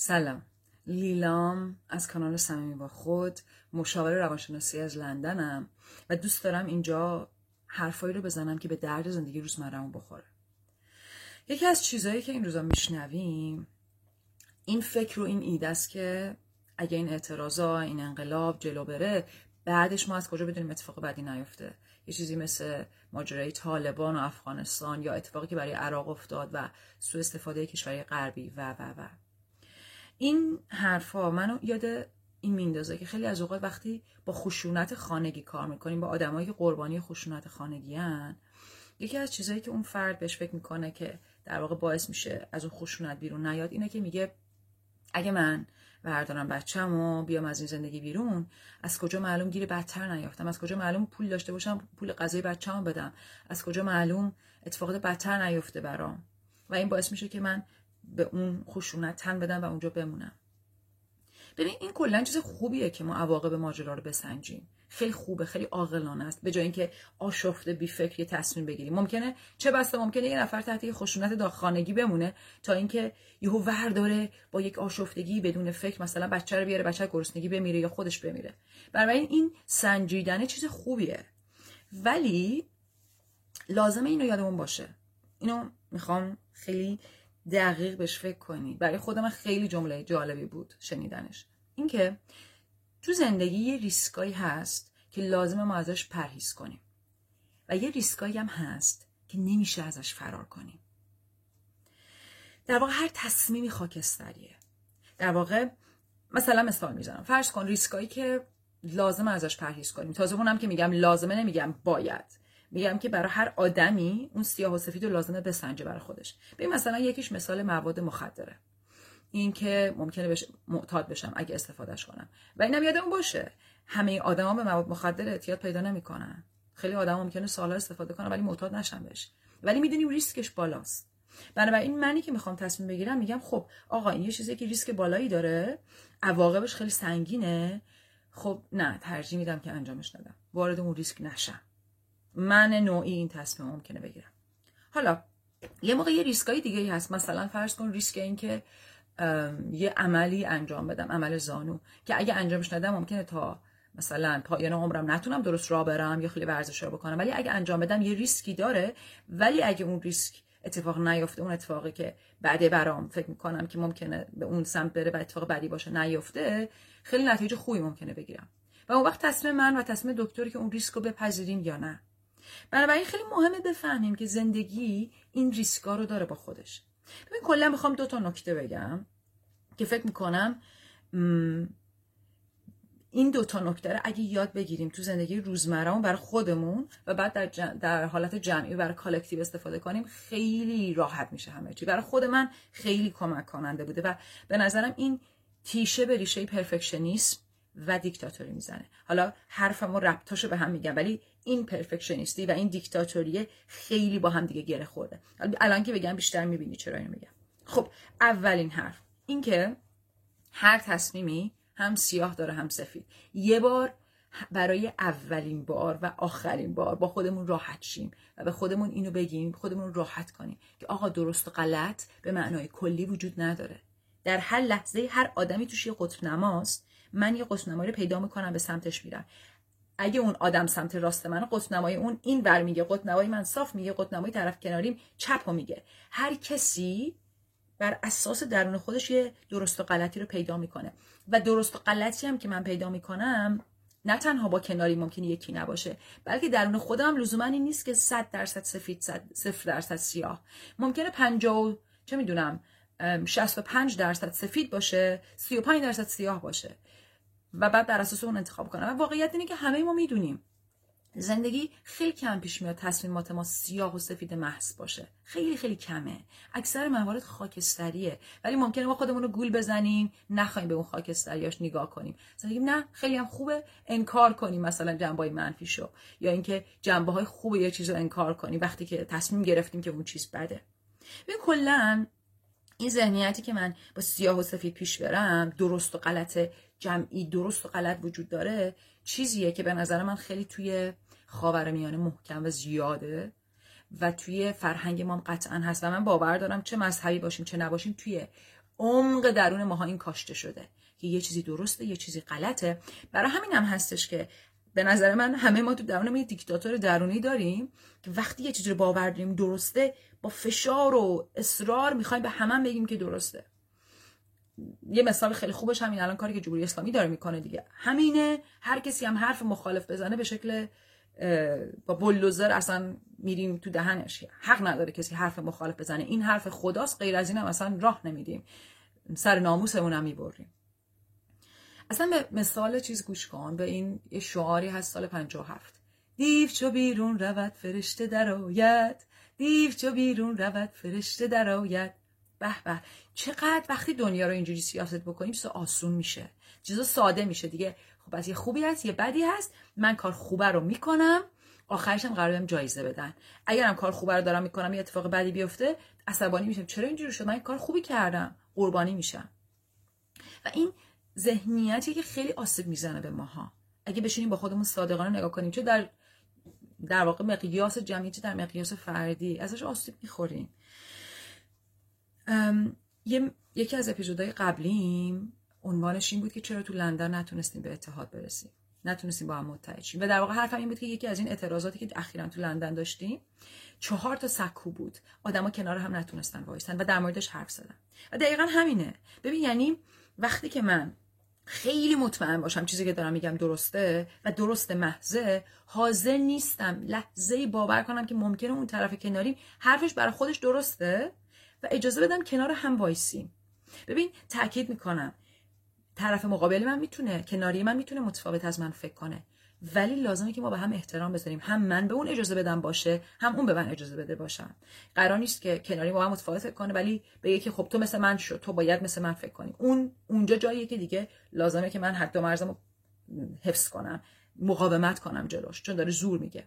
سلام. لیلام از کانال صمیمی با خود مشاور روانشناسی از لندنم و دوست دارم اینجا حرفایی رو بزنم که به درد زندگی روزمرهمون بخوره. یکی از چیزهایی که این روزا میشنویم این فکر و این ایده است که اگه این اعتراضا این انقلاب جلو بره بعدش ما از کجا بدونیم اتفاق بدی نیفته؟ یه چیزی مثل ماجرای طالبان و افغانستان یا اتفاقی که برای عراق افتاد و سوء استفاده کشورهای غربی و و و. این حرفا منو یاد این میندازه که خیلی از اوقات وقتی با خشونت خانگی کار می‌کنیم با آدمایی که قربانی خشونت خانگی هن یکی از چیزهایی که اون فرد بهش فکر می‌کنه که در واقع باعث میشه از اون خشونت بیرون نیاد اینه که میگه اگه من بردارم بچم و بیام از این زندگی بیرون از کجا معلوم گیر بدتر نیافتم؟ از کجا معلوم پول داشته باشم پول غذای بچه‌مو بدم؟ از کجا معلوم اتفاقات بدتر نیفته برام؟ و این باعث میشه که من به اون خشونت تن بدم و اونجا بمونم. ببین این کلا چیز خوبیه که ما عواقب ماجرا رو بسنجیم. خیلی خوبه خیلی عاقلانه است. به جای اینکه آشفته بی فکر تصمیم بگیریم. ممکنه چه بسته ممکنه یه نفر تحت یه خشونت داخانگی بمونه تا اینکه یهو ور داره با یک آشفتگی بدون فکر مثلا بچه رو بیاره بچه گرسنگی بمیره یا خودش بمیره. برای این سنجیدن چیز خوبیه. ولی لازمه اینو یادمون باشه. اینو می‌خوام خیلی دقیق بهش فکر کنی. برای خودم خیلی جمله جالبی بود شنیدنش. اینکه تو زندگی یه ریسکایی هست که لازمه ما ازش پرهیز کنیم. و یه ریسکایی هم هست که نمیشه ازش فرار کنیم. در واقع هر تصمیمی خاکستریه. در واقع مثلا مثال می‌زنم. فرض کن ریسکایی که لازمه ازش پرهیز کنیم. تازه اونم که میگم لازمه نمیگم باید. میگم که برای هر آدمی اون سیاه و سفید رو لازمه بسنجه برای خودش. ببین مثلا یکیش مثال مواد مخدره. این که ممکنه بشه معتاد بشم اگه استفادهش کنم. و اینم یادمون باشه. همه آدما به مواد مخدر اعتیاد پیدا نمی‌کنن. خیلی آدما ممکنه سالها استفاده کنن ولی معتاد نشن بهش. ولی می‌دونیم ریسکش بالاست. بنابراین منی که می‌خوام تصمیم بگیرم میگم خب آقا این یه چیزی که ریسک بالایی داره. عواقبش خیلی سنگینه. خب نه ترجیح میدم که انجامش ندم. وارد اون ریسک نشم. من نوعی این تصمیم ممکنه بگیرم. حالا یه موقع یه ریسکای دیگه هست. مثلا فرض کن ریسک این که یه عملی انجام بدم عمل زانو که اگه انجامش ندم ممکنه تا مثلا پایان عمرم نتونم درست راه برم یا خیلی ورزش رو بکنم. ولی اگه انجام بدم یه ریسکی داره. ولی اگه اون ریسک اتفاق نیفته اون اتفاقی که بعده برام فکر می‌کنم که ممکنه به اون سمت بره و اتفاق بعدی باشه نیفته خیلی نتیجه خوبی ممکنه بگیرم. و اون وقت تصمیم من و تصمیم دکتری که اون ریسک رو بپذیریم یا نه. بنابراین خیلی مهمه بفهمیم که زندگی این ریسکا رو داره با خودش. ببین کلا می‌خوام دو تا نکته بگم که فکر می‌کنم این دو تا نکته رو اگه یاد بگیریم تو زندگی روزمرهمون برای خودمون و بعد در, در حالت جمعی برای collective استفاده کنیم خیلی راحت میشه همه چی. برای خود من خیلی کمک کننده بوده و به نظرم این تیشه به ریشه perfectionism و دیکتاتوری می‌زنه. حالا حرفمو ربطاشو به هم میگم ولی این perfectionist ی و این دیکتاتوری خیلی با هم دیگه گره خورده. الان که بگم بیشتر می‌بینی چرا اینو میگم. خب اولین حرف اینکه هر تصمیمی هم سیاه داره هم سفید. یه بار برای اولین بار و آخرین بار با خودمون راحت شیم و به خودمون اینو بگیم خودمون راحت کنیم که آقا درست و غلط به معنای کلی وجود نداره. در هر لحظه هر آدمی توش یه قطب نماست من یه قطب نمایی رو پیدا می‌کنم به سمتش میرم. اگه اون آدم سمت راست من قطب نمای اون این ور میگه قطب نمای من صاف میگه قطب نمای طرف کناریم چپ میگه. هر کسی بر اساس درون خودش یه درست و غلطی رو پیدا می‌کنه. و درست و غلطی هم که من پیدا می‌کنم نه تنها با کناری ممکنه یکی نباشه بلکه درون خودم لزوما این نیست که 100 درصد سفید 0 درصد سیاه. ممکنه 50 چه می‌دونم 65 درصد سفید باشه 35 درصد سیاه باشه. و بعد بر اساس اون انتخاب کنم و واقعیت اینه که همه ما می‌دونیم زندگی خیلی کم پیش میاد تصمیمات ما سیاه و سفید محض باشه. خیلی خیلی کمه. اکثر موارد خاکستریه. ولی ممکنه ما خودمون رو گول بزنیم نخوایم به اون خاکستریاش نگاه کنیم. زندگی نه خیلی هم خوبه انکار کنیم مثلا جنبه های منفیشو. یا اینکه جنبه های خوب یه چیز رو انکار کنیم وقتی که تصمیم گرفتیم که اون چیز بده. ببین کلا این ذهنیتی که من با سیاه و سفید پیش برم درست و غلط جمعی درست و غلط وجود داره چیزیه که به نظر من خیلی توی خاورمیانه محکم و زیاده و توی فرهنگ ما قطعا هست و من باور دارم چه مذهبی باشیم چه نباشیم توی عمق درون ماها این کاشته شده که یه چیزی درسته یه چیزی غلطه. برای همین هم هستش که به نظر من همه ما تو درون یه دیکتاتور درونی داریم که وقتی یه چیزی رو باور داریم درسته با فشار و اصرار می‌خوایم به همه بگیم که درسته. یه مثال خیلی خوبش همین الان کاری که جمهوری اسلامی داره می‌کنه دیگه. همینه هر کسی هم حرف مخالف بزنه به شکل با بلوزر اصلا میریم تو دهنش. حق نداره کسی حرف مخالف بزنه. این حرف خداست غیر از این هم اصلا راه نمیدیم. سر ناموسمون هم می‌بریم. اصلا به مثال چیز گوش کن. به این یه شعاری هست سال 57 دیو چو بیرون رود فرشته در آید. دیو چو بیرون رود فرشته در آید. به به. چقدر وقتی دنیا رو اینجوری سیاست بکنیم چیزا آسون میشه. چیزا ساده میشه. دیگه خب از یه خوبی هست یه بدی هست. من کار خوبه رو می‌کنم. آخرش هم قرار جایزه بدن. اگرم کار خوبه رو دارم می‌کنم یه اتفاق بدی بیفته عصبانی میشم. چرا اینجوری شد؟ من کار خوبی کردم. قربانی میشم. و این ذهنیتی که خیلی آسیب می‌زنه به ماها. اگه بشینیم با خودمون صادقانه نگاه کنیم چه در در واقع مقیاس جمعی چه در مقیاس فردی ازش آسیب می‌خوریم. یکی از اپیزودهای قبلیم عنوانش این بود که چرا تو لندن نتونستیم به اتحاد برسیم. نتونستیم با هم متحد شیم. و در واقع حرفم این بود که یکی از این اعتراضاتی که اخیرا تو لندن داشتیم چهار تا سکو بود. آدما کنار هم نتونستن وایسن و در موردش حرف زدن. و دقیقا همینه. ببین یعنی وقتی که من خیلی مطمئن باشم چیزی که دارم میگم درسته و درست محضه حاضر نیستم لحظه باور کنم که ممکنه اون طرف کناریم حرفش برای خودش درسته. و اجازه بدم کنار هم وایسیم. ببین تاکید می‌کنم. طرف مقابل من می‌تونه کناری من می‌تونه متفاوت از من فکر کنه. ولی لازمه که ما به هم احترام بذاریم. هم من به اون اجازه بدم باشه هم اون به من اجازه بده باشم. قرار نیست که کناری با هم متفاوت فکر کنه ولی بگه که خب تو مثل من شو تو باید مثل من فکر کنی. اون اونجا جاییه که دیگه لازمه که من حد و مرزمو حفظ کنم مقاومت کنم جلوش چون داره زور میگه.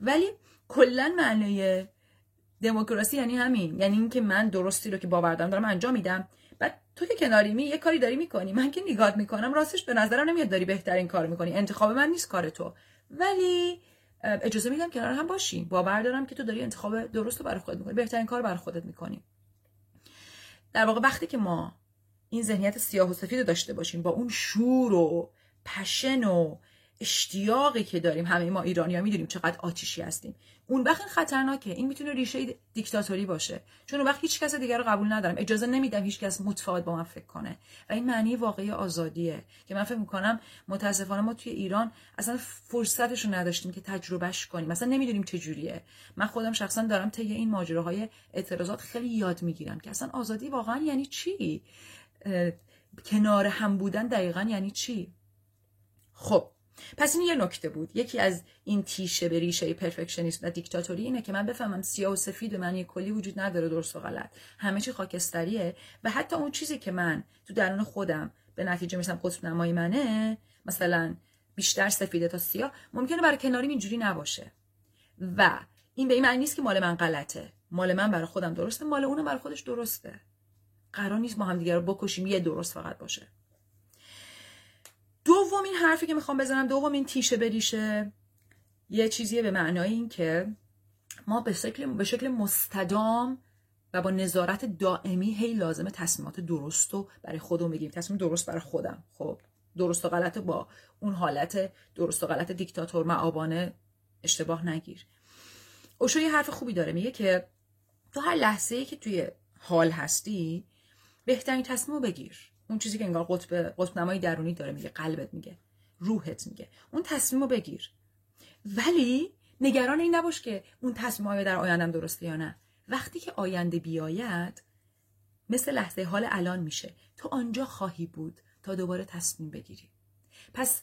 ولی کلا معنی دموکراسی یعنی همین. یعنی اینکه من درستی رو که باور دارم دارم انجام میدم. بعد تو که کناریمی یه کاری داری می‌کنی. من که نگات می‌کنم راستش به نظرم نمیاد داری بهترین کار می‌کنی. انتخاب من نیست کار تو. ولی اجازه میدم کنار هم باشیم باور دارم که تو داری انتخاب درست رو برای خودت می‌کنی. بهترین کار برای خودت می‌کنی. در واقع وقتی که ما این ذهنیت سیاه و سفید داشته باشیم با اون شور و پشن و اشتیاقی که داریم همه ما ایرانی ها می‌دونیم چقدر آتیشی هستیم. اون وقت خطرناکه. این می‌تونه ریشه دیکتاتوری باشه. چون اون وقت هیچ کس دیگر رو قبول ندارم. اجازه نمیدم هیچ کس متفاوت با من فکر کنه. و این معنی واقعی آزادیه که من فکر می‌کنم متاسفانه ما توی ایران اصلا فرصتش رو نداشتیم که تجربهش کنیم. مثلا نمی‌دونیم چه جوریه. من خودم شخصا دارم طی این ماجراهای اعتراضات خیلی یاد می‌گیرم که اصلا آزادی واقعا یعنی چی؟ کنار هم بودن دقیقا یعنی چی؟ خب پس این یه نکته بود. یکی از این تیشه به ریشه پرفکشنیسم و دیکتاتوری اینه که من بفهمم سیاه و سفید به معنی کلی وجود نداره درست و غلط. همه چی خاکستریه و حتی اون چیزی که من تو درون خودم به نتیجه می‌رسم قطب نمای منه مثلا بیشتر سفیده تا سیاه ممکنه برای کناری اینجوری نباشه. و این به این معنی نیست که مال من غلطه. مال من برای خودم درسته مال اونم برای خودش درسته. قرار نیست ما هم دیگه رو بکشیم یه درست فقط باشه. دومین حرفی که می‌خوام بزنم دومین تیشه بریشه یه چیزیه به معنای این که ما به شکل, به شکل مستدام و با نظارت دائمی هی لازمه تصمیمات درست رو برای خودمون بگیریم. تصمیم درست برای خودم. خب درست و غلط با اون حالت درست و غلط دیکتاتور معابانه اشتباه نگیر. اوشو یه حرف خوبی داره. میگه که تو هر لحظه ای که توی حال هستی بهترین تصمیم رو بگیر. اون چیزی که انگار قطب قطب نمای درونی داره میگه قلبت میگه روحت میگه. اون تصمیم رو بگیر. ولی نگران این نباش که اون تصمیم آیا در آیندم درسته یا نه. وقتی که آینده بیاید مثل لحظه حال الان میشه. تو آنجا خواهی بود تا دوباره تصمیم بگیری. پس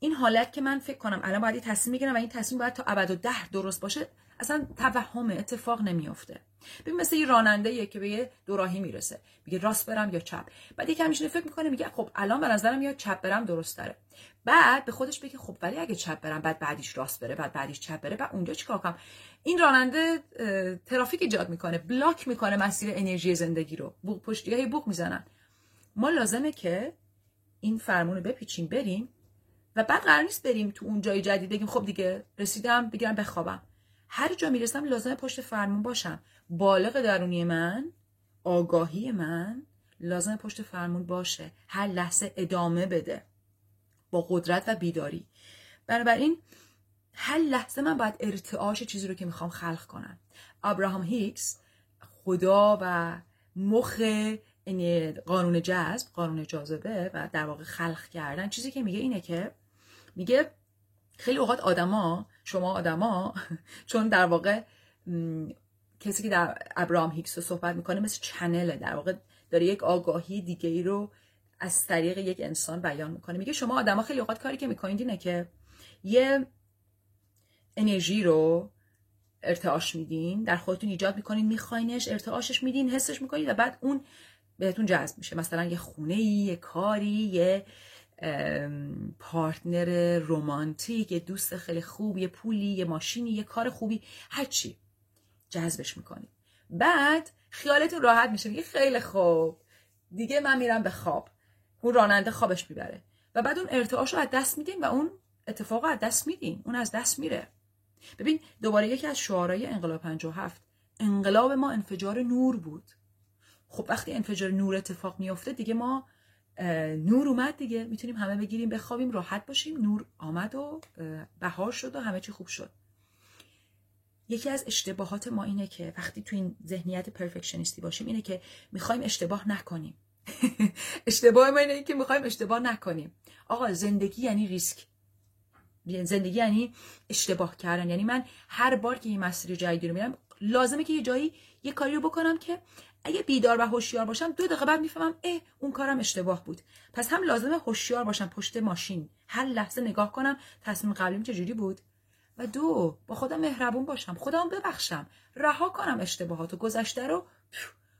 این حالت که من فکر کنم الان باید یه تصمیم بگیرم و این تصمیم باید تا ابد و ده درست باشه اصلا توهم اتفاق نمیافته. ببین مثل یه راننده که به یه دوراهی می‌رسه. میگه راست برم یا چپ. بعد یکم میشینه فکر می‌کنه میگه خب الان به نظرم یا چپ برم درست داره. بعد به خودش بگه خب ولی اگه چپ برم بعد بعدیش راست بره بعد بعدیش چپ بره بعد اونجا چیکار کنم؟ این راننده ترافیک ایجاد می‌کنه بلاک می‌کنه مسیر انرژی زندگی رو. بوق پشتی بوق می‌زنن. ما لازمه که این فرمون رو بپیچیم بریم و بعد قرار نیست بریم تو اون جای جدید بگیم خب دیگه رسیدم بگیرم بخوابم. هر جا می‌رسم لازم پشت فرمون باشم. بالغ درونی من آگاهی من لازم پشت فرمون باشه. هر لحظه ادامه بده. با قدرت و بیداری. بنابراین هر لحظه من باید ارتعاش چیزی رو که می‌خوام خلق کنم. ابراهام هیکس خدا و مخ یعنی قانون جذب قانون جاذبه و در واقع خلق کردن چیزی که میگه اینه که میگه خیلی اوقات آدما شما آدما چون در واقع کسی که در ابراهام هیکس رو صحبت می‌کنه مثل چنله در واقع داره یک آگاهی دیگه ای رو از طریق یک انسان بیان می‌کنه. میگه شما آدما خیلی اوقات کاری که می‌کنید اینه که یه انرژی رو ارتعاش میدین در خودتون ایجاد می‌کنین میخواینش ارتعاشش میدین حسش می‌کنید و بعد اون بهتون جذب میشه. مثلا یه خونه ای یه کاری یه پارتنر رومانتیک یه دوست خیلی خوب یه پولی یه ماشینی یه کار خوبی هرچی جذبش می‌کنید بعد خیالتون راحت میشه میگه خیلی خوب. دیگه من میرم به خواب. اون راننده خوابش می‌بره. و بعد اون ارتعاش رو از دست میدین و اون اتفاق از دست میدین اون از دست میره. ببین دوباره یکی از شعارهای انقلاب 57 انقلاب ما انفجار نور بود. خب وقتی انفجار نور اتفاق میافته دیگه ما نور اومد دیگه. می‌تونیم همه بگیریم بخوابیم راحت باشیم. نور آمد و بهار شد و همه چی خوب شد. یکی از اشتباهات ما اینه که وقتی تو این ذهنیت پرفکشنیستی باشیم اینه که می‌خوایم اشتباه نکنیم. اشتباه ما اینه که می‌خوایم اشتباه نکنیم. آقا زندگی یعنی ریسک. زندگی یعنی اشتباه کردن. یعنی من هر بار که این مسیر جدیدی رو میرم لازمه که یه جایی یه کاری رو بکنم که اگه بیدار و هوشیار باشم دو دقیقه بعد می‌فهمم اه اون کارم اشتباه بود. پس هم لازمه هوشیار باشم پشت ماشین. هر لحظه نگاه کنم تصمیم قبلیم چجوری بود. و دو با خودم مهربون باشم. خودم ببخشم. رها کنم اشتباهات و گذشته رو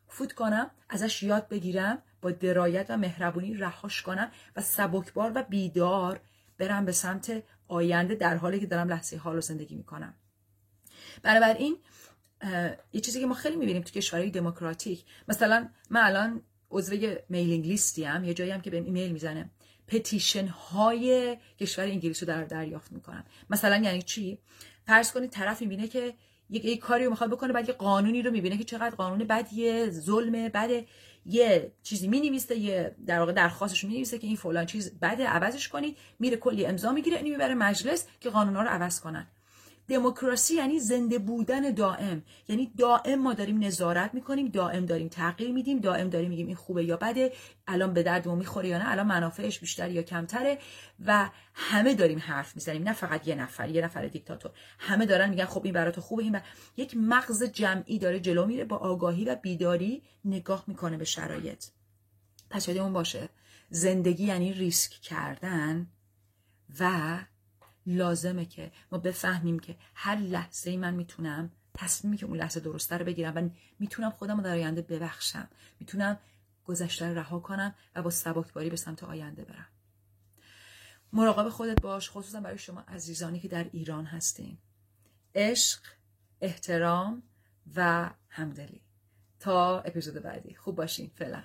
فوت کنم ازش یاد بگیرم با درایت و مهربونی رهاش کنم و سبکبار و بیدار برم به سمت آینده در حالی که دارم لحظه حال و زندگی می‌کنم. بنابراین یه چیزی که ما خیلی می‌بینیم تو کشورهای دموکراتیک مثلا من الان عضو میلینگ لیستی هم یه جایی هم که بهم ایمیل می‌زنه پتیشن های کشور انگلیس رو در دریافت می‌کنم. مثلا یعنی چی؟ فرض کنید طرف می‌بینه که یک کاری رو می‌خواد بکنه بعد یه قانونی رو می‌بینه که چقدر قانون بدیه ظلمه بعد یه چیزی می‌نویسه یه در واقع درخواستش می‌نویسه که این فلان چیز بده عوضش کنید میره کلی امضا می‌گیره اینو می‌بره مجلس که قانونا رو عوض کنن. دموکراسی یعنی زنده بودن دائم. یعنی دائم ما داریم نظارت می‌کنیم دائم داریم تغییر میدیم دائم داریم میگیم این خوبه یا بده الان به درد ما می‌خوره یا نه الان منافعش بیشتر یا کمتره و همه داریم حرف می‌زنیم. نه فقط یه نفر یه نفر دیکتاتور. همه دارن میگن خب این برات خوبه این بر... یک مغز جمعی داره جلو میره با آگاهی و بیداری نگاه می‌کنه به شرایط. پس اون باشه زندگی یعنی ریسک کردن و لازمه که ما بفهمیم که هر لحظه ای من می‌تونم تصمیمی که اون لحظه درسته رو بگیرم و می‌تونم خودم رو در آینده ببخشم. می‌تونم گذشته رو رها کنم و با سبکباری به سمت آینده برم. مراقب خودت باش خصوصا برای شما عزیزانی که در ایران هستین. عشق احترام و همدلی. تا اپیزود بعدی. خوب باشین. فعلا.